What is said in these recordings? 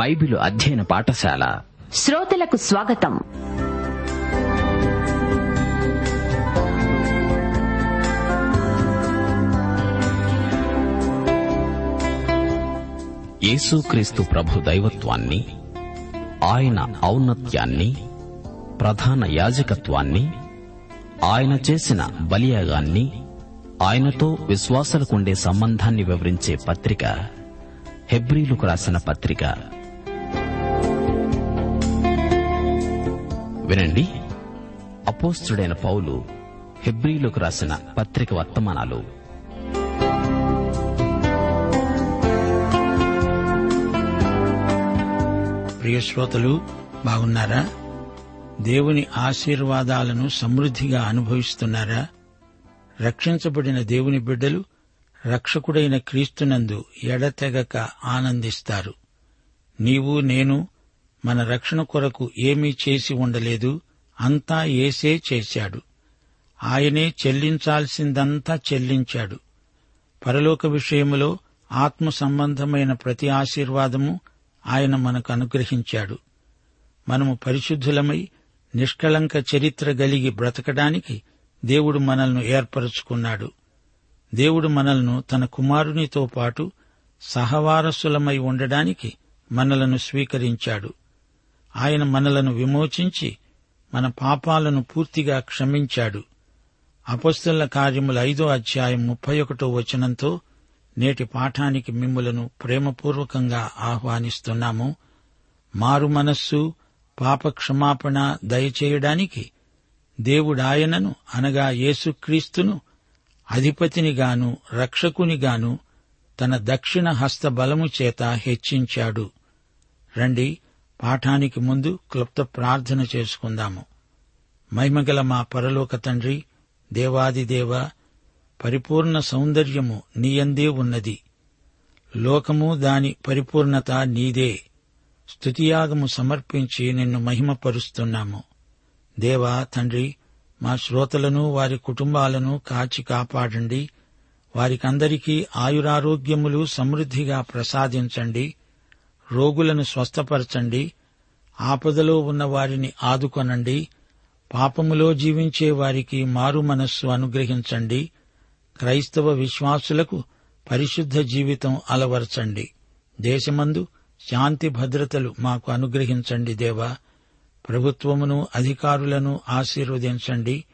Bible అధ్యయన పాఠశాల. శ్రోతలకు స్వాగతం. యేసుక్రీస్తు ప్రభు దైవత్వాన్ని ఆయన ఔన్నత్యాన్ని ప్రధాన యాజకత్వాన్ని ఆయన చేసిన బలియాగాన్ని ఆయనతో విశ్వాసులకుండే సంబంధాన్ని వివరించే పత్రిక హెబ్రీలకు రాసిన పత్రిక. వినండి. అపోస్తుడైన పౌలు హెబ్రీలకు రాసిన పత్రిక వర్తమానాలు. ప్రియ శ్రోతలు బాగున్నారా? దేవుని ఆశీర్వాదాలను సమృద్ధిగా అనుభవిస్తున్నారా? రక్షించబడిన దేవుని బిడ్డలు రక్షకుడైన క్రీస్తునందు ఎడతెగక ఆనందిస్తారు. నీవు నేను మన రక్షణ కొరకు ఏమీ చేసి ఉండలేదు అంతా ఏసే చేశాడు. ఆయనే చెల్లించాల్సిందంతా చెల్లించాడు. పరలోక విషయములో ఆత్మ సంబంధమైన ప్రతి ఆశీర్వాదము ఆయన మనకు అనుగ్రహించాడు. మనము పరిశుద్ధులమై నిష్కళంక చరిత్ర గలిగి బ్రతకడానికి దేవుడు మనల్ని ఏర్పరచుకున్నాడు. దేవుడు మనల్ను తన కుమారునితో పాటు సహవారసులమై ఉండడానికి మనలను స్వీకరించాడు. ఆయన మనలను విమోచించి మన పాపాలను పూర్తిగా క్షమించాడు. అపస్తుల కార్యముల ఐదో అధ్యాయం ముప్పై ఒకటో వచనంతో నేటి పాఠానికి మిమ్ములను ప్రేమపూర్వకంగా ఆహ్వానిస్తున్నాము. మారు మనస్సు పాప క్షమాపణ దయచేయడానికి దేవుడాయనను అనగా యేసుక్రీస్తును అధిపతినిగాను రక్షకునిగాను తన దక్షిణ హస్త బలము చేత హెచ్చించాడు. రండి పాఠానికి ముందు క్లుప్త ప్రార్థన చేసుకుందాము. మహిమగల మా పరలోక తండ్రి దేవాదిదేవ పరిపూర్ణ సౌందర్యము నీయందే ఉన్నది. లోకము దాని పరిపూర్ణత నీదే. స్థుతియాగము సమర్పించి నిన్ను మహిమపరుస్తున్నాము. దేవా తండ్రి మా శ్రోతలను వారి కుటుంబాలను కాచి కాపాడండి. వారికందరికీ ఆయురారోగ్యములు సమృద్ధిగా ప్రసాదించండి. రోగులను స్వస్థపరచండి ఆపదలో ఉన్న వారిని ఆదుకొనండి పాపములో జీవించే వారికి మారు మనస్సు అనుగ్రహించండి క్రైస్తవ విశ్వాసులకు పరిశుద్ధ జీవితం అలవర్చండి. దేశమందు శాంతి భద్రతలు మాకు అనుగ్రహించండి దేవా. ప్రభుత్వమును అధికారులను ఆశీర్వదించండి.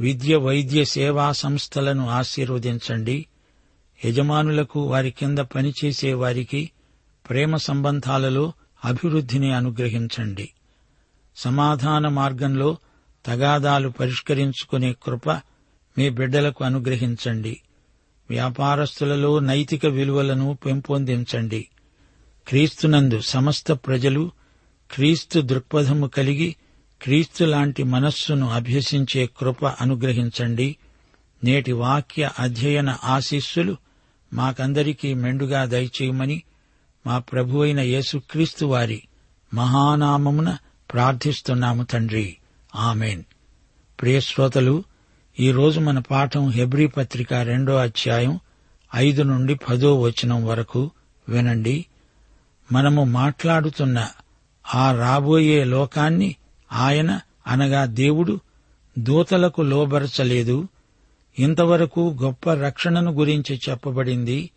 విద్య వైద్య సేవా సంస్థలను ఆశీర్వదించండి. యజమానులకు వారి కింద పనిచేసే వారికి ప్రేమ సంబంధాలలో అభివృద్ధిని అనుగ్రహించండి. సమాధాన మార్గంలో తగాదాలు పరిష్కరించుకునే కృప మీ బిడ్డలకు అనుగ్రహించండి. వ్యాపారస్తులలో నైతిక విలువలను పెంపొందించండి. క్రీస్తునందు సమస్త ప్రజలు క్రీస్తు దృక్పథము కలిగి క్రీస్తు లాంటి మనస్సును అభ్యసించే కృప అనుగ్రహించండి. నేటి వాక్య అధ్యయన ఆశీస్సులు మాకందరికీ మెండుగా దయచేయమని మా ప్రభువైన యేసుక్రీస్తు వారి మహానామమున ప్రార్థిస్తున్నాము తండ్రి. ఆమెన్. ప్రియశ్రోతలు ఈరోజు మన పాఠం హెబ్రీ పత్రిక రెండో అధ్యాయం ఐదు నుండి పదో వచనం వరకు వినండి. మనము మాట్లాడుతున్న ఆ రాబోయే లోకాన్ని ఆయన అనగా దేవుడు దూతలకు లోబరచలేదు. ఇంతవరకు గొప్ప రక్షణను గురించి చెప్పబడింది.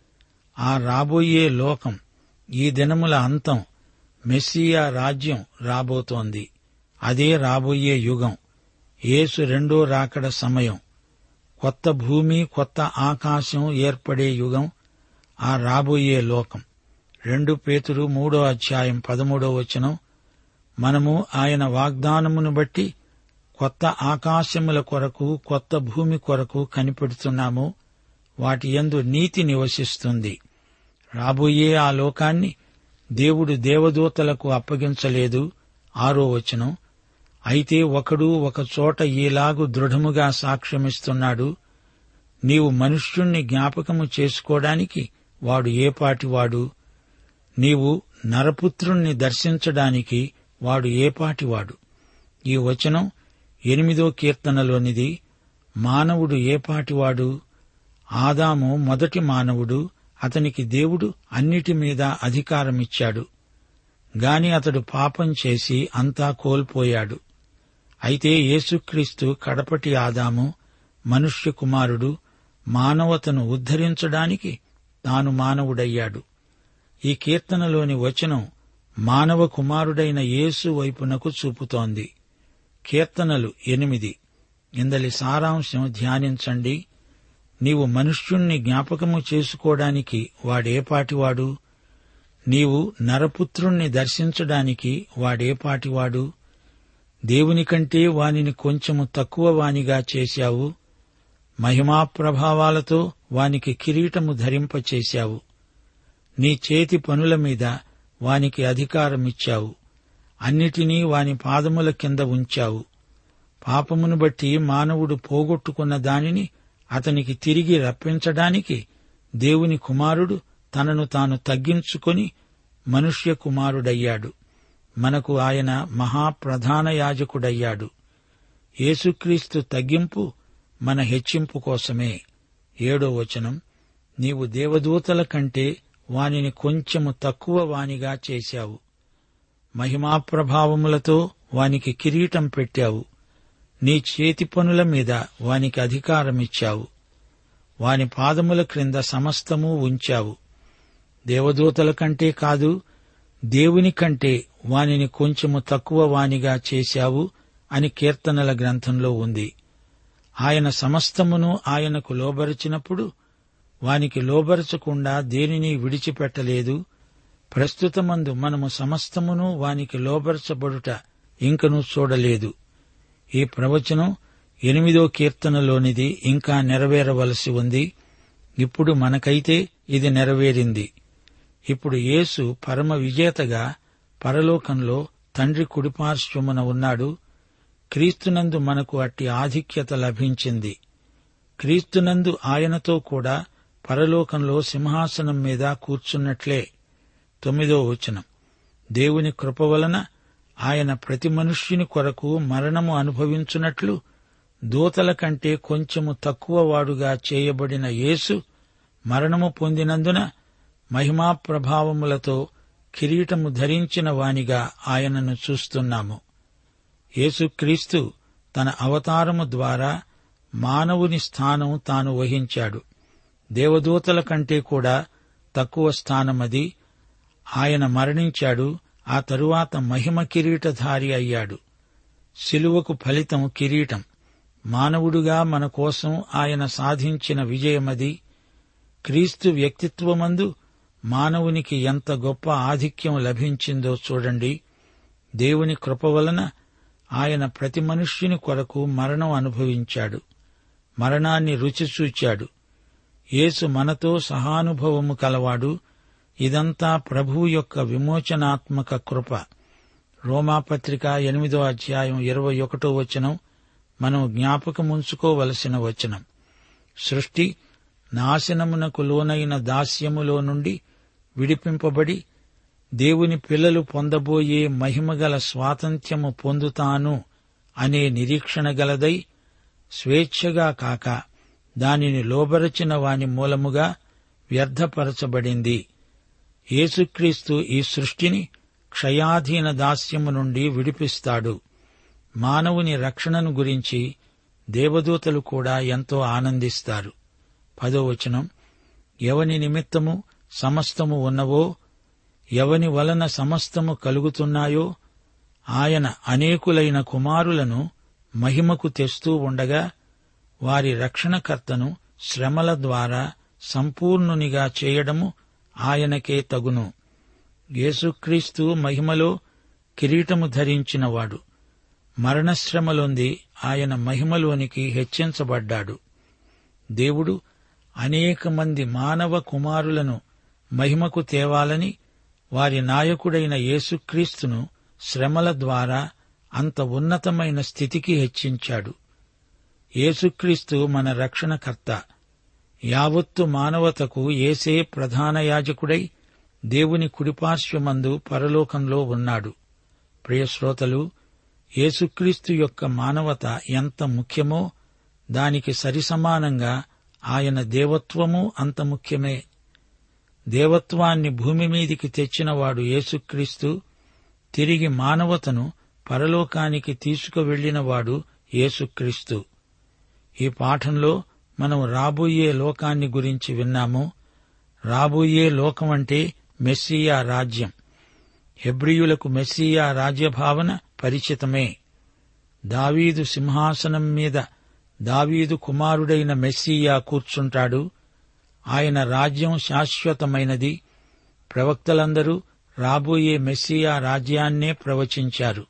ఆ రాబోయే లోకం ఈ దినముల అంతం మెస్సియా రాజ్యం రాబోతోంది. అదే రాబోయే యుగం. యేసు రెండో రాకడ సమయం. కొత్త భూమి కొత్త ఆకాశం ఏర్పడే యుగం. ఆ రాబోయే లోకం. రెండు పేతురు మూడో అధ్యాయం పదమూడో వచనం. మనము ఆయన వాగ్దానమును బట్టి కొత్త ఆకాశముల కొరకు కొత్త భూమి కొరకు కనిపెడుతున్నాము. వాటి యందు నీతి నివసిస్తుంది. రాబోయే ఆ లోకాన్ని దేవుడు దేవదూతలకు అప్పగించలేదు. ఆరో వచనం. అయితే ఒకడు ఒక చోట ఈలాగు దృఢముగా సాక్ష్యమిస్తున్నాడు. నీవు మనుష్యుణ్ణి జ్ఞాపకము చేసుకోవడానికి వాడు ఏపాటివాడు నీవు నరపుత్రుణ్ణి దర్శించడానికి వాడు ఏపాటివాడు ఈ వచనం ఎనిమిదో కీర్తనలోనిది. మానవుడు ఏపాటివాడు ఆదాము మొదటి మానవుడు అతనికి దేవుడు అన్నిటి మీద అధికారమిచ్చాడు. గాని అతడు పాపం చేసి అంతా కోల్పోయాడు. అయితే యేసుక్రీస్తు కడపటి ఆదాము మనుష్య కుమారుడు మానవతను ఉద్ధరించడానికి తాను మానవుడయ్యాడు. ఈ కీర్తనలోని వచనం మానవ కుమారుడైన యేసు వైపునకు చూపుతోంది. కీర్తనలు ఎనిమిది. ఇందలి సారాంశం ధ్యానించండి. నీవు మనుష్యుణ్ణి జ్ఞాపకము చేసుకోవడానికి వాడేపాటివాడు నీవు నరపుత్రుణ్ణి దర్శించడానికి వాడేపాటివాడు దేవుని కంటే వానిని కొంచెము తక్కువ వానిగా చేశావు. మహిమా ప్రభావాలతో వానికి కిరీటము ధరింపచేశావు. నీ చేతి పనుల మీద వానికి అధికారమిచ్చావు. అన్నిటినీ వాని పాదముల కింద ఉంచావు. పాపమును బట్టి మానవుడు పోగొట్టుకున్న దానిని అతనికి తిరిగి రప్పించడానికి దేవుని కుమారుడు తనను తాను తగ్గించుకొని మనుష్య కుమారుడయ్యాడు. మనకు ఆయన మహాప్రధాన యాజకుడయ్యాడు. యేసుక్రీస్తు తగ్గింపు మన హెచ్చింపు కోసమే. ఏడో వచనం నీవు దేవదూతల కంటే వానిని కొంచెము తక్కువ వానిగా చేశావు. మహిమాప్రభావములతో వానికి కిరీటం పెట్టావు. నీ చేతి పనుల మీద వానికి అధికారమిచ్చావు. వాని పాదముల క్రింద సమస్తము ఉంచావు. దేవదూతల కంటే కాదు దేవుని కంటే వానిని కొంచెము తక్కువ వానిగా చేశావు అని కీర్తనల గ్రంథంలో ఉంది. ఆయన సమస్తమును ఆయనకు లోబరిచినప్పుడు వానికి లోబరచకుండా దేనిని విడిచిపెట్టలేదు. ప్రస్తుతమందు మనము సమస్తమును వానికి లోబరచబడుట ఇంకనూ చూడలేదు. ఈ ప్రవచనం ఎనిమిదో కీర్తనలోనిది ఇంకా నెరవేరవలసి ఉంది. ఇప్పుడు మనకైతే ఇది నెరవేరింది. ఇప్పుడు యేసు పరమ విజేతగా పరలోకంలో తండ్రి కుడిపార్శ్వమున ఉన్నాడు. క్రీస్తునందు మనకు అట్టి ఆధిక్యత లభించింది. క్రీస్తునందు ఆయనతో కూడా పరలోకంలో సింహాసనం మీద కూర్చున్నట్లే. తొమ్మిదో వచనం. దేవుని కృప వలన ఆయన ప్రతి మనుష్యుని కొరకు మరణము అనుభవించున్నట్లు దూతల కంటే కొంచెము తక్కువ వాడుగా చేయబడిన యేసు మరణము పొందినందున మహిమా ప్రభావములతో కిరీటము ధరించిన వానిగా ఆయనను చూస్తున్నాము. యేసుక్రీస్తు తన అవతారము ద్వారా మానవుని స్థానం తాను వహించాడు. దేవదూతల కంటే కూడా తక్కువ స్థానమది. ఆయన మరణించాడు. ఆ తరువాత మహిమ కిరీటధారి అయ్యాడు. శిలువకు ఫలితం కిరీటం. మానవుడుగా మన కోసం ఆయన సాధించిన విజయమది. క్రీస్తు వ్యక్తిత్వమందు మానవునికి ఎంత గొప్ప ఆధిక్యం లభించిందో చూడండి. దేవుని కృప వలన ఆయన ప్రతి మనుష్యుని కొరకు మరణం అనుభవించాడు. మరణాన్ని రుచి చూచాడు. యేసు మనతో సహానుభవము కలవాడు. ఇదంతా ప్రభు యొక్క విమోచనాత్మక కృప. రోమాపత్రిక ఎనిమిదో అధ్యాయం ఇరవై ఒకటో వచనం మనం జ్ఞాపకముంచుకోవలసిన వచనం. సృష్టి నాశనమునకు లోనైన దాస్యములో నుండి విడిపింపబడి దేవుని పిల్లలు పొందబోయే మహిమగల స్వాతంత్ర్యము పొందుతాను అనే నిరీక్షణ గలదై స్వేచ్ఛగా కాక దానిని లోబరచిన వాని మూలముగా వ్యర్థపరచబడింది. యేసుక్రీస్తు ఈ సృష్టిని క్షయాధీన దాస్యము నుండి విడిపిస్తాడు. మానవుని రక్షణను గురించి దేవదూతలు కూడా ఎంతో ఆనందిస్తారు. పదోవచనం ఎవని నిమిత్తము సమస్తము ఉన్నవో ఎవని వలన సమస్తము కలుగుతున్నాయో ఆయన అనేకులైన కుమారులను మహిమకు తెస్తూ ఉండగా వారి రక్షణకర్తను శ్రమల ద్వారా సంపూర్ణునిగా చేయడము ఆయనకే తగును. యేసుక్రీస్తు మహిమలో కిరీటము ధరించినవాడు. మరణశ్రమలొంది ఆయన మహిమలోనికి హెచ్చించబడ్డాడు. దేవుడు అనేక మంది మానవ కుమారులను మహిమకు తేవాలని వారి నాయకుడైన యేసుక్రీస్తును శ్రమల ద్వారా అంత ఉన్నతమైన స్థితికి హెచ్చించాడు. యేసుక్రీస్తు మన రక్షణకర్త. యావత్తు మానవతకు ఏసే ప్రధాన యాజకుడై దేవుని కుడిపార్శ్వమందు పరలోకంలో ఉన్నాడు. ప్రియశ్రోతలు యేసుక్రీస్తు యొక్క మానవత ఎంత ముఖ్యమో దానికి సరిసమానంగా ఆయన దేవత్వము అంత ముఖ్యమే. దేవత్వాన్ని భూమి మీదికి తెచ్చినవాడు యేసుక్రీస్తు తిరిగి మానవతను పరలోకానికి తీసుకువెళ్ళినవాడు యేసుక్రీస్తు. ఈ పాఠంలో మనం రాబోయే లోకాన్ని గురించి విన్నాము. రాబోయే లోకం అంటే మెస్సియా రాజ్యం. హెబ్రియులకు మెస్సియా రాజ్యభావన పరిచితమే. దావీదు సింహాసనం మీద దావీదు కుమారుడైన మెస్సియా కూర్చుంటాడు. ఆయన రాజ్యం శాశ్వతమైనది. ప్రవక్తలందరూ రాబోయే మెస్సియా రాజ్యాన్నే ప్రవచించారు.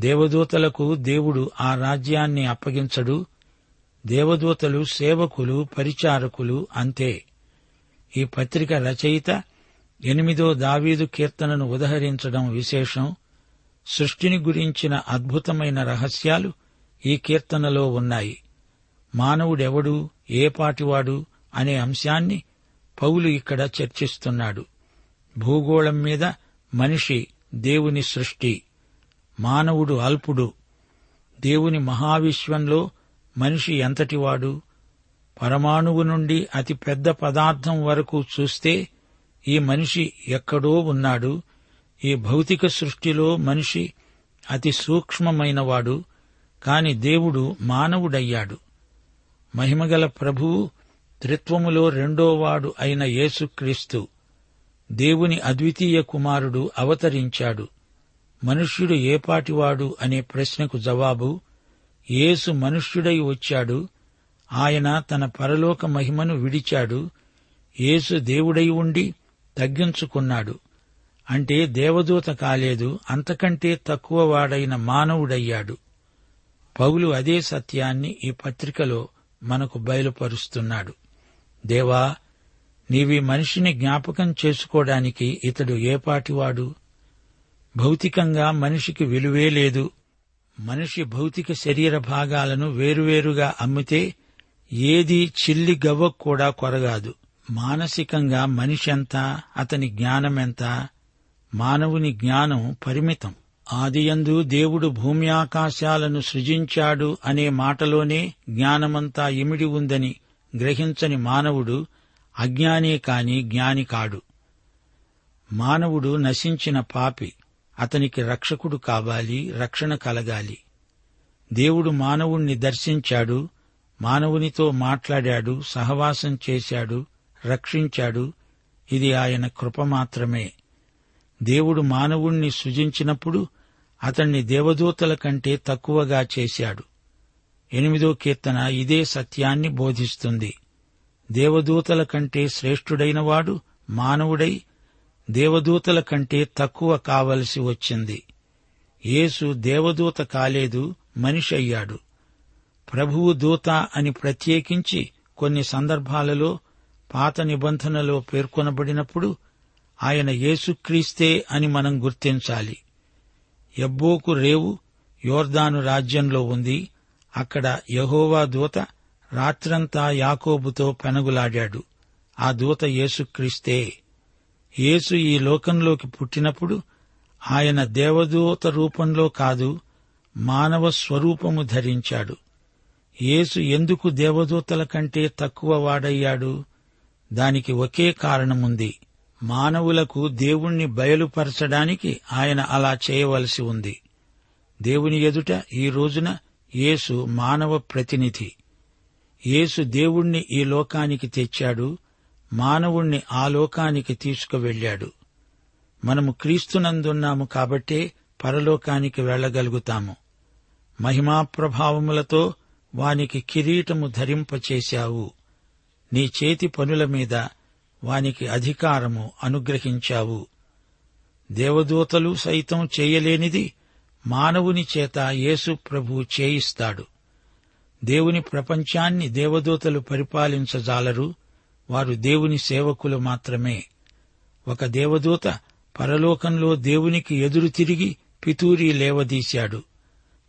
దేవదూతలకు దేవుడు ఆ రాజ్యాన్ని అప్పగించడు. దేవదూతలు సేవకులు పరిచారకులు అంతే. ఈ పత్రిక రచయిత ఎనిమిదో దావీదు కీర్తనను ఉదహరించడం విశేషం. సృష్టిని గురించిన అద్భుతమైన రహస్యాలు ఈ కీర్తనలో ఉన్నాయి. మానవుడెవడు ఏ పాటివాడు అనే అంశాన్ని పౌలు ఇక్కడ చర్చిస్తున్నాడు. భూగోళం మీద మనిషి దేవుని సృష్టి. మానవుడు అల్పుడు. దేవుని మహావిశ్వంలో మనిషి ఎంతటివాడు? పరమాణువు నుండి అతి పెద్ద పదార్థం వరకు చూస్తే ఈ మనిషి ఎక్కడో ఉన్నాడు. ఈ భౌతిక సృష్టిలో మనిషి అతి సూక్ష్మమైనవాడు కాని దేవుడు మానవుడయ్యాడు. మహిమగల ప్రభువు త్రిత్వములో రెండోవాడు అయిన యేసుక్రీస్తు దేవుని అద్వితీయ కుమారుడు అవతరించాడు. మనుష్యుడు ఏపాటివాడు అనే ప్రశ్నకు జవాబు యేసు మనుష్యుడై వచ్చాడు. ఆయన తన పరలోక మహిమను విడిచాడు. యేసు దేవుడై ఉండి తగ్గించుకున్నాడు. అంటే దేవదూత కాలేదు అంతకంటే తక్కువ వాడైన మానవుడయ్యాడు. పౌలు అదే సత్యాన్ని ఈ పత్రికలో మనకు బయలుపరుస్తున్నాడు. దేవా నీవి మనిషిని జ్ఞాపకం చేసుకోవడానికి ఇతడు ఏపాటివాడు భౌతికంగా మనిషికి విలువే లేదు. మనిషి భౌతిక శరీర భాగాలను వేరువేరుగా అమ్మితే ఏది చిల్లి గవ్వ కూడా కొరగాదు. మానసికంగా మనిషి ఎంత అతని జ్ఞానమెంత మానవుని జ్ఞానం పరిమితం. ఆదియందు దేవుడు భూమి ఆకాశాలను సృజించాడు అనే మాటలోనే జ్ఞానమంతా ఇమిడి ఉందని గ్రహించని మానవుడు అజ్ఞానే కాని జ్ఞాని కాడు. మానవుడు నశించిన పాపి. అతనికి రక్షకుడు కావాలి రక్షణ కలగాలి. దేవుడు మానవుణ్ణి దర్శించాడు మానవునితో మాట్లాడాడు సహవాసం చేశాడు రక్షించాడు. ఇది ఆయన కృప మాత్రమే. దేవుడు మానవుణ్ణి సృజించినప్పుడు అతణ్ణి దేవదూతల కంటే తక్కువగా చేశాడు. ఎనిమిదో కీర్తన ఇదే సత్యాన్ని బోధిస్తుంది. దేవదూతల కంటే శ్రేష్ఠుడైనవాడు మానవుడై దేవదూతల కంటే తక్కువ కావలసి వచ్చింది. యేసు దేవదూత కాలేదు మనిషి అయ్యాడు. ప్రభువు దూత అని ప్రత్యేకించి కొన్ని సందర్భాలలో పాత నిబంధనలో పేర్కొనబడినప్పుడు ఆయన యేసుక్రీస్తే అని మనం గుర్తించాలి. ఎబ్బోకు రేవు యోర్దాను రాజ్యంలో ఉంది. అక్కడ యహోవా దూత రాత్రంతా యాకోబుతో పెనగులాడాడు. ఆ దూత యేసుక్రీస్తే. యేసు ఈ లోకంలోకి పుట్టినప్పుడు ఆయన దేవదూత రూపంలో కాదు మానవ స్వరూపము ధరించాడు. యేసు ఎందుకు దేవదూతల కంటే తక్కువ వాడయ్యాడు? దానికి ఒకే కారణముంది. మానవులకు దేవుణ్ణి బయలుపరచడానికి ఆయన అలా చేయవలసి ఉంది. దేవుని ఎదుట ఈ రోజున యేసు మానవ ప్రతినిధి. యేసు దేవుణ్ణి ఈ లోకానికి తెచ్చాడు. మానవుణ్ణి ఆ లోకానికి తీసుకువెళ్ళాడు మనము క్రీస్తునందున్నాము కాబట్టే పరలోకానికి వెళ్ళగలుగుతాము మహిమా ప్రభావములతో వానికి కిరీటము ధరింపచేశావు. నీ చేతి పనుల మీద వానికి అధికారము అనుగ్రహించావు. దేవదూతలు సైతం చేయలేనిది మానవుని చేత యేసు ప్రభు చేయిస్తాడు. దేవుని ప్రపంచాన్ని దేవదూతలు పరిపాలించజాలరు. వారు దేవుని సేవకులు మాత్రమే. ఒక దేవదూత పరలోకంలో దేవునికి ఎదురు తిరిగి పితూరి లేవదీశాడు.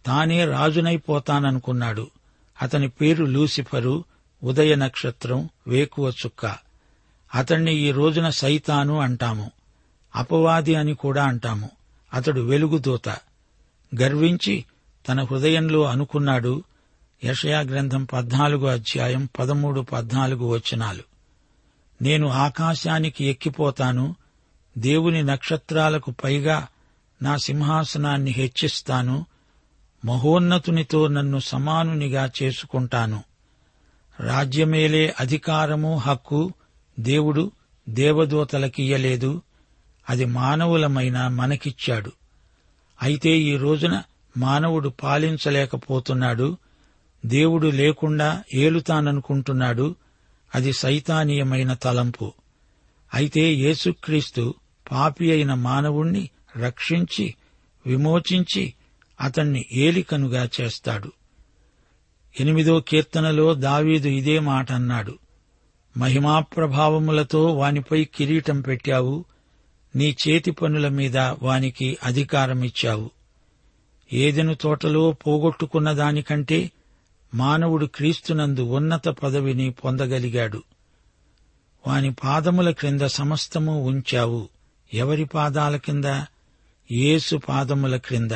తానే రాజునైపోతాననుకున్నాడు. అతని పేరు లూసిఫరు ఉదయ నక్షత్రం వేకువ చుక్క. అతణ్ణి ఈ రోజున సైతాను అంటాము. అపవాది అని కూడా అంటాము. అతడు వెలుగుదూత గర్వించి తన హృదయంలో అనుకున్నాడు. యషయా గ్రంథం పద్నాలుగు అధ్యాయం పదమూడు పద్నాలుగు వచనాలు. నేను ఆకాశానికి ఎక్కిపోతాను దేవుని నక్షత్రాలకు పైగా నా సింహాసనాన్ని హెచ్చిస్తాను మహోన్నతునితో నన్ను సమానునిగా చేసుకుంటాను. రాజ్యమేలే అధికారము హక్కు దేవుడు దేవదూతలకియ్యలేదు అది మానవులమైన మనకిచ్చాడు. అయితే ఈ రోజున మానవుడు పాలించలేకపోతున్నాడు దేవుడు లేకుండా ఏలుతాననుకుంటున్నాడు అది సైతానీయమైన తలంపు. అయితే యేసుక్రీస్తు పాపి అయిన మానవుణ్ణి రక్షించి విమోచించి అతన్ని ఏలికనుగా చేస్తాడు. ఎనిమిదో కీర్తనలో దావీదు ఇదే మాట అన్నాడు. మహిమాప్రభావములతో వానిపై కిరీటం పెట్టావు. నీ చేతి పనుల మీద వానికి అధికారమిచ్చావు. ఏదెను తోటలో పోగొట్టుకున్న దానికంటే మానవుడు క్రీస్తునందు ఉన్నత పదవిని పొందగలిగాడు. వాని పాదముల క్రింద సమస్తము ఉంచావు. ఎవరి పాదాల కింద? యేసు పాదముల క్రింద.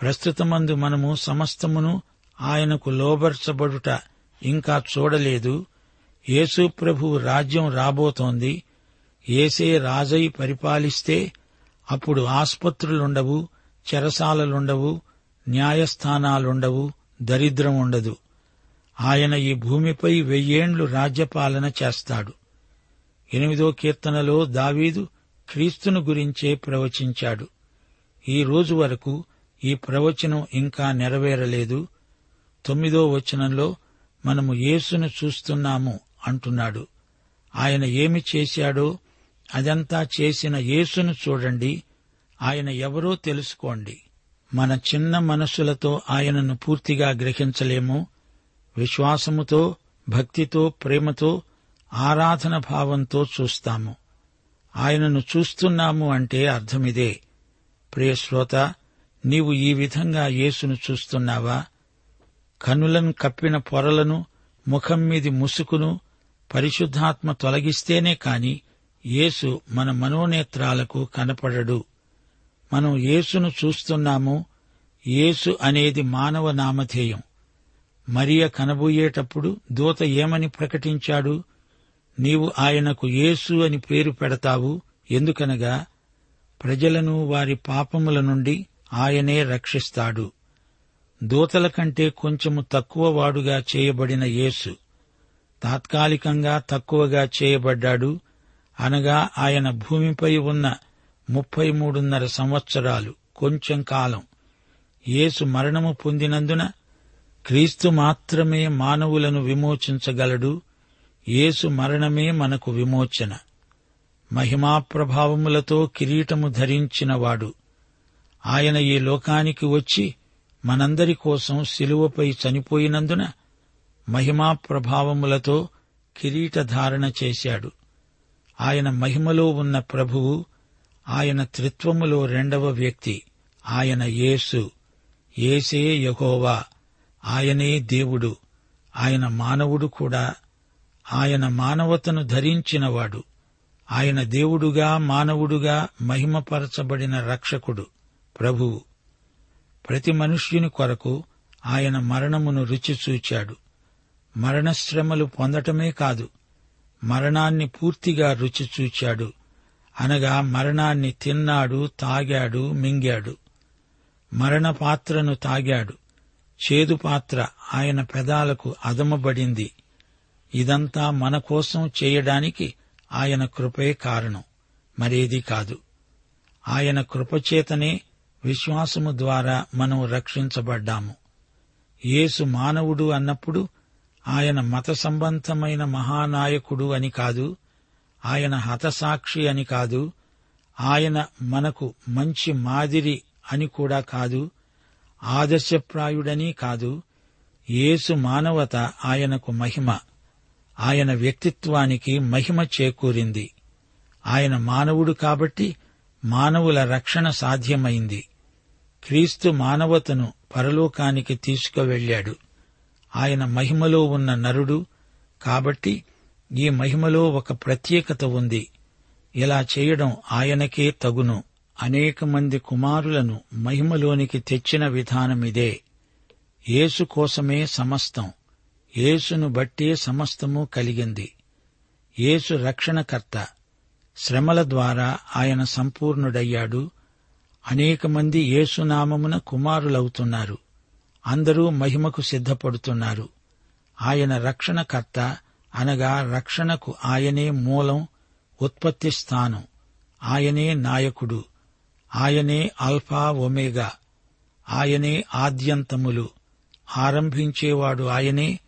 ప్రస్తుతమందు మనము సమస్తమును ఆయనకు లోబర్చబడుట ఇంకా చూడలేదు. యేసు ప్రభు రాజ్యం రాబోతోంది. ఏసే రాజై పరిపాలిస్తే అప్పుడు ఆసుపత్రులుండవు చెరసాలలుండవు న్యాయస్థానాలుండవు దరిద్రం ఉండదు. ఆయన ఈ భూమిపై వెయ్యేండ్లు రాజ్యపాలన చేస్తాడు. ఎనిమిదో కీర్తనలో దావీదు క్రీస్తును గురించే ప్రవచించాడు. ఈ రోజు వరకు ఈ ప్రవచనం ఇంకా నెరవేరలేదు. తొమ్మిదో వచనంలో మనము యేసును చూస్తున్నాము అంటున్నాడు. ఆయన ఏమి చేశాడో అదంతా చేసిన యేసును చూడండి. ఆయన ఎవరో తెలుసుకోండి. మన చిన్న మనస్సులతో ఆయనను పూర్తిగా గ్రహించలేము. విశ్వాసముతో భక్తితో ప్రేమతో ఆరాధన భావంతో చూస్తాము. ఆయనను చూస్తున్నాము అంటే అర్థమిదే. ప్రియశ్రోత నీవు ఈ విధంగా యేసును చూస్తున్నావా? కనులను కప్పిన పొరలను ముఖం మీది ముసుకును పరిశుద్ధాత్మ తొలగిస్తేనే కాని యేసు మన మనోనేత్రాలకు కనపడడు. మనం యేసును చూస్తున్నాము. యేసు అనేది మానవ నామధేయం. మరియ కనబోయేటప్పుడు దూత ఏమని ప్రకటించాడు? నీవు ఆయనకు యేసు అని పేరు పెడతావు. ఎందుకనగా ప్రజలను వారి పాపముల నుండి ఆయనే రక్షిస్తాడు. దూతల కంటే కొంచెము తక్కువ వాడుగా చేయబడిన యేసు తాత్కాలికంగా తక్కువగా చేయబడ్డాడు. అనగా ఆయన భూమిపై ఉన్న ముప్పై మూడున్నర సంవత్సరాలు కొంచెం కాలం. యేసు మరణము పొందినందున క్రీస్తు మాత్రమే మానవులను విమోచించగలడు. యేసు మరణమే మనకు విమోచన. మహిమాప్రభావములతో కిరీటము ధరించినవాడు. ఆయన ఈ లోకానికి వచ్చి మనందరి కోసం శిలువపై చనిపోయినందున మహిమా ప్రభావములతో కిరీటధారణ చేశాడు. ఆయన మహిమలో ఉన్న ప్రభువు ఆయన త్రిత్వములో రెండవ వ్యక్తి ఆయన యేసు. ఏసే యహోవా ఆయనే దేవుడు ఆయన మానవుడు కూడా. ఆయన మానవతను ధరించినవాడు ఆయన దేవుడుగా మానవుడుగా మహిమపరచబడిన రక్షకుడు ప్రభువు ప్రతి మనుష్యుని కొరకు ఆయన మరణమును రుచి చూచాడు. మరణశ్రమలు పొందటమే కాదు మరణాన్ని పూర్తిగా రుచి చూచాడు. అనగా మరణాన్ని తిన్నాడు తాగాడు మింగాడు. మరణ పాత్రను తాగాడు. చేదు పాత్ర ఆయన పెదాలకు అదమబడింది ఇదంతా మన కోసం చేయడానికి ఆయన కృపే కారణం. మరేది కాదు. ఆయన కృపచేతనే విశ్వాసము ద్వారా మనం రక్షించబడ్డాము. యేసు మానవుడు అన్నప్పుడు ఆయన మత సంబంధమైన మహానాయకుడు అని కాదు ఆయన హతసాక్షి అని కాదు ఆయన మనకు మంచి మాదిరి అని కూడా కాదు ఆదర్శప్రాయుడని కాదు యేసు మానవత ఆయనకు మహిమ ఆయన వ్యక్తిత్వానికి మహిమ చేకూరింది. ఆయన మానవుడు కాబట్టి మానవుల రక్షణ సాధ్యమైంది. క్రీస్తు మానవతను పరలోకానికి తీసుకువెళ్ళాడు ఆయన మహిమలో ఉన్న నరుడు కాబట్టి ఈ మహిమలో ఒక ప్రత్యేకత ఉంది. ఇలా చేయడం ఆయనకే తగును. అనేక మంది కుమారులను మహిమలోనికి తెచ్చిన విధానమిదే యేసు కోసమే సమస్తం. యేసును బట్టే సమస్తము కలిగింది. యేసు రక్షణకర్త. శ్రమల ద్వారా ఆయన సంపూర్ణుడయ్యాడు. అనేక మంది యేసునామమున కుమారులవుతున్నారు. అందరూ మహిమకు సిద్ధపడుతున్నారు. ఆయన రక్షణకర్త అనగా రక్షణకు ఆయనే మూలం ఉత్పత్తి స్థానం. ఆయనే నాయకుడు. ఆయనే ఆల్ఫా ఒమేగా. ఆయనే ఆద్యంతములు. ఆరంభించేవాడు ఆయనే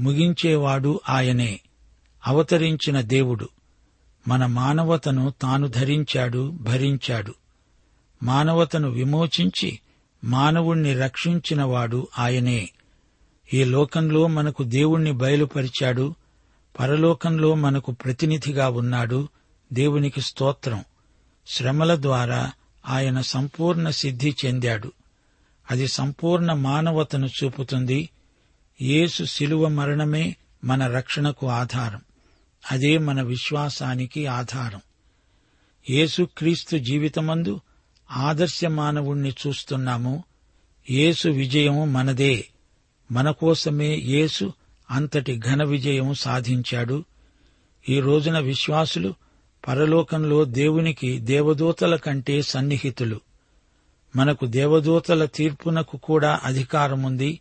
ముగించేవాడు ఆయనే. అవతరించిన దేవుడు. మన మానవతను తాను ధరించాడు భరించాడు. మానవతను విమోచించి మానవుణ్ణి రక్షించినవాడు ఆయనే. ఈ లోకంలో మనకు దేవుణ్ణి బయలుపరిచాడు పరలోకంలో మనకు ప్రతినిధిగా ఉన్నాడు దేవునికి స్తోత్రం. శ్రమల ద్వారా ఆయన సంపూర్ణ సిద్ధి చెందాడు. అది సంపూర్ణ మానవతను చూపుతుంది. యేసు శిలువ మరణమే మన రక్షణకు ఆధారం. అదే మన విశ్వాసానికి ఆధారం. యేసుక్రీస్తు జీవితమందు ఆదర్శ మానవుణ్ణి చూస్తున్నాము. యేసు విజయం మనదే. మన కోసమే యేసు అంతటి ఘన విజయం సాధించాడు. ఈ రోజున విశ్వాసులు పరలోకంలో దేవునికి దేవదూతల కంటే సన్నిహితులు. మనకు దేవదూతల తీర్పునకు కూడా అధికారముంది.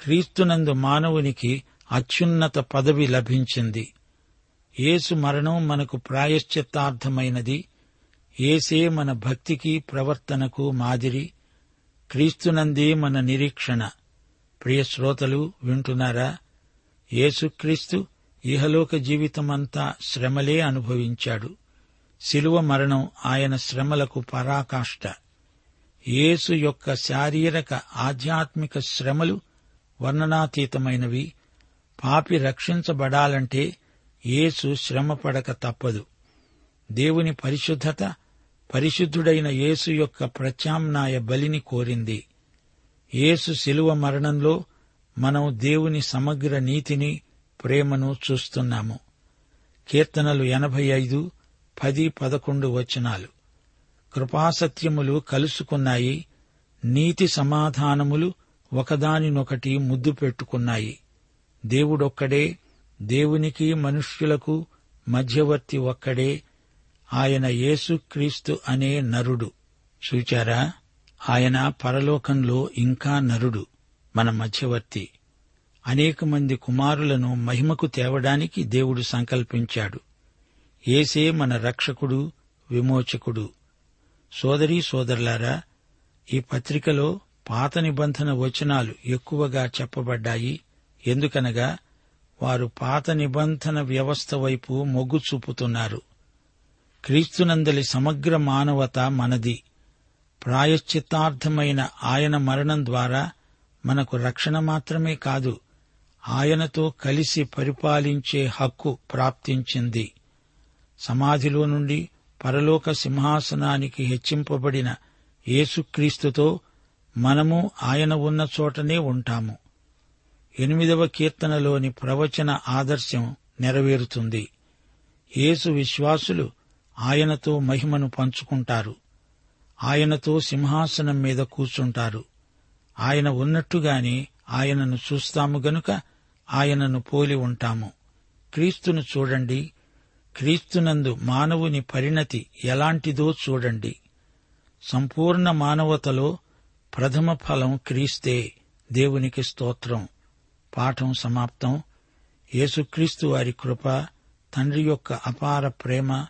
క్రీస్తునందు మానవునికి అత్యున్నత పదవి లభించింది. యేసు మరణం మనకు ప్రాయశ్చిత్తార్థమైనది. ఏసే మన భక్తికి ప్రవర్తనకు మాదిరి. క్రీస్తునందే మన నిరీక్షణ. ప్రియ శ్రోతలు వింటున్నారా? యేసుక్రీస్తు ఇహలోక జీవితమంతా శ్రమలే అనుభవించాడు. శిలువ మరణం ఆయన శ్రమలకు పరాకాష్ట. యేసు యొక్క శారీరక ఆధ్యాత్మిక శ్రమలు వర్ణనాతీతమైనవి. పాపి రక్షించబడాలంటే యేసు శ్రమపడక తప్పదు. దేవుని పరిశుద్ధత పరిశుద్ధుడైన యేసు యొక్క ప్రత్యామ్నాయ బలిని కోరింది. యేసు శిలువ మరణంలో మనం దేవుని సమగ్ర నీతిని ప్రేమను చూస్తున్నాము. కీర్తనలు ఎనభై ఐదు పది పదకొండు వచనాలు. కృపాసత్యములు కలుసుకున్నాయి నీతి సమాధానములు ఒకదానినొకటి ముద్దు పెట్టుకున్నాయి. దేవుడొక్కడే దేవునికి మనుష్యులకు మధ్యవర్తి ఒక్కడే ఆయన యేసుక్రీస్తు అనే నరుడు. చూచారా? ఆయన పరలోకంలో ఇంకా నరుడు. మన మధ్యవర్తి. అనేక మంది కుమారులను మహిమకు తేవడానికి దేవుడు సంకల్పించాడు. ఏసే మన రక్షకుడు విమోచకుడు. సోదరీ సోదరులారా ఈ పత్రికలో పాత నిబంధన వచనాలు ఎక్కువగా చెప్పబడ్డాయి. ఎందుకనగా వారు పాత నిబంధన వ్యవస్థ వైపు మొగ్గు చూపుతున్నారు. క్రీస్తునందలి సమగ్ర మానవత మనది. ప్రాయశ్చిత్తార్థమైన ఆయన మరణం ద్వారా మనకు రక్షణ మాత్రమే కాదు ఆయనతో కలిసి పరిపాలించే హక్కు ప్రాప్తించింది. సమాధిలో నుండి పరలోక సింహాసనానికి హెచ్చింపబడిన యేసుక్రీస్తుతో మనము ఆయన ఉన్న చోటనే ఉంటాము. ఎనిమిదవ కీర్తనలోని ప్రవచన ఆదర్శం నెరవేరుతుంది. యేసు విశ్వాసులు ఆయనతో మహిమను పంచుకుంటారు. ఆయనతో సింహాసనం మీద కూర్చుంటారు. ఆయన ఉన్నట్టుగానే ఆయనను చూస్తాము గనుక ఆయనను పోలి ఉంటాము. క్రీస్తును చూడండి. క్రీస్తునందు మానవుని పరిణతి ఎలాంటిదో చూడండి. సంపూర్ణ మానవతలో ప్రథమ ఫలం క్రీస్తే. దేవునికి స్తోత్రం. పాఠం సమాప్తం. యేసుక్రీస్తు వారి కృప తండ్రి యొక్క అపార ప్రేమ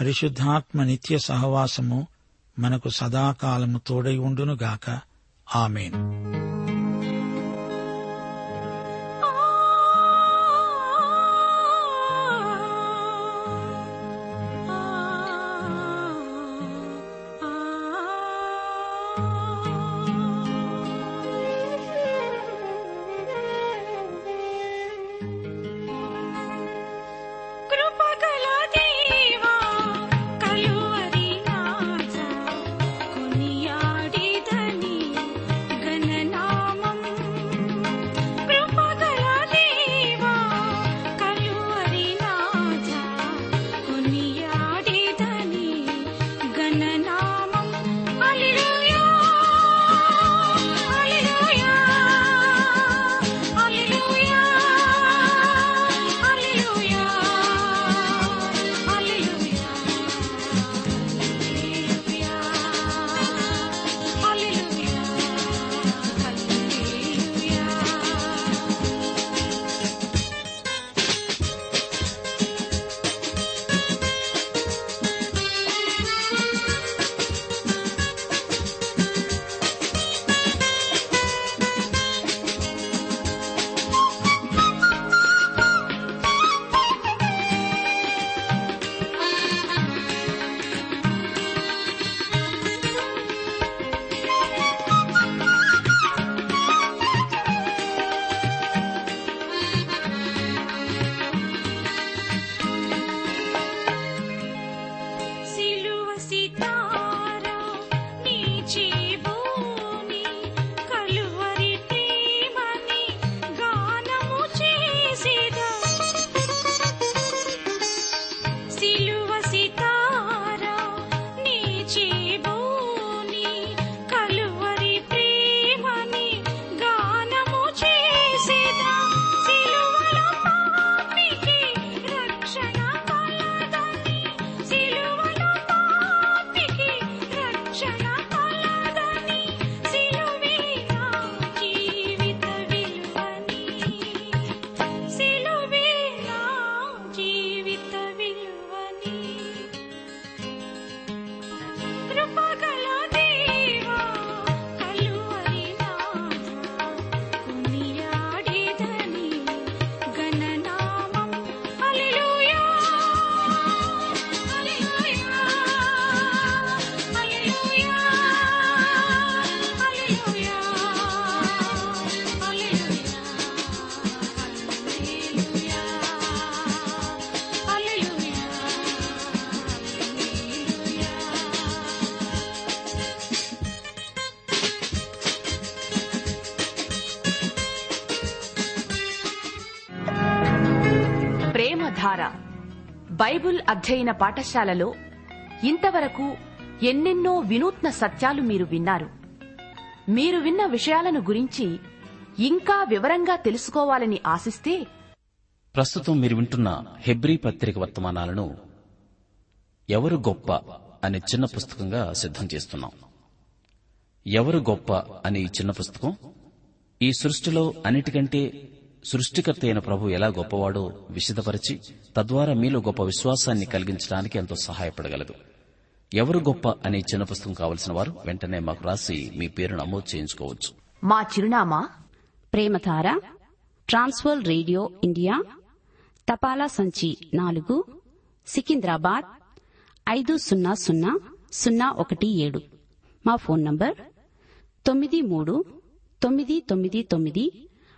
పరిశుద్ధాత్మ నిత్య సహవాసము మనకు సదాకాలము తోడై ఉండునుగాక. గాక Amen. బైబుల్ అధ్యయన పాఠశాలలో ఇంతవరకు ఎన్నెన్నో వినూత్న సత్యాలు మీరు విన్నారు. మీరు విన్న విషయాలను గురించి ఇంకా వివరంగా తెలుసుకోవాలని ఆశిస్తే ప్రస్తుతం మీరు వింటున్న హెబ్రీ పత్రిక వర్తమానాలను ఎవరు గొప్ప అనే చిన్న పుస్తకంగా సిద్ధం చేస్తున్నాం. ఎవరు గొప్ప అనే ఈ చిన్న పుస్తకం ఈ సృష్టిలో అన్నిటికంటే సృష్టికర్త అయిన ప్రభు ఎలా గొప్పవాడో విశదపరిచి తద్వారా మీలో గొప్ప విశ్వాసాన్ని కలిగించడానికి ఎంతో సహాయపడగలదు. ఎవరు గొప్ప అనే చిన్న పుస్తకం కావలసిన వారు వెంటనే మాకు రాసి మీ పేరు నమోదు చేయించుకోవచ్చు. మా చిరునామా ప్రేమధార ట్రాన్స్వర్ రేడియో ఇండియా తపాలా సంచి నాలుగు సికింద్రాబాద్ ఐదు సున్నా సున్నా సున్నా ఒకటి ఏడు. మా ఫోన్ నంబర్ తొమ్మిది మూడు తొమ్మిది తొమ్మిది తొమ్మిది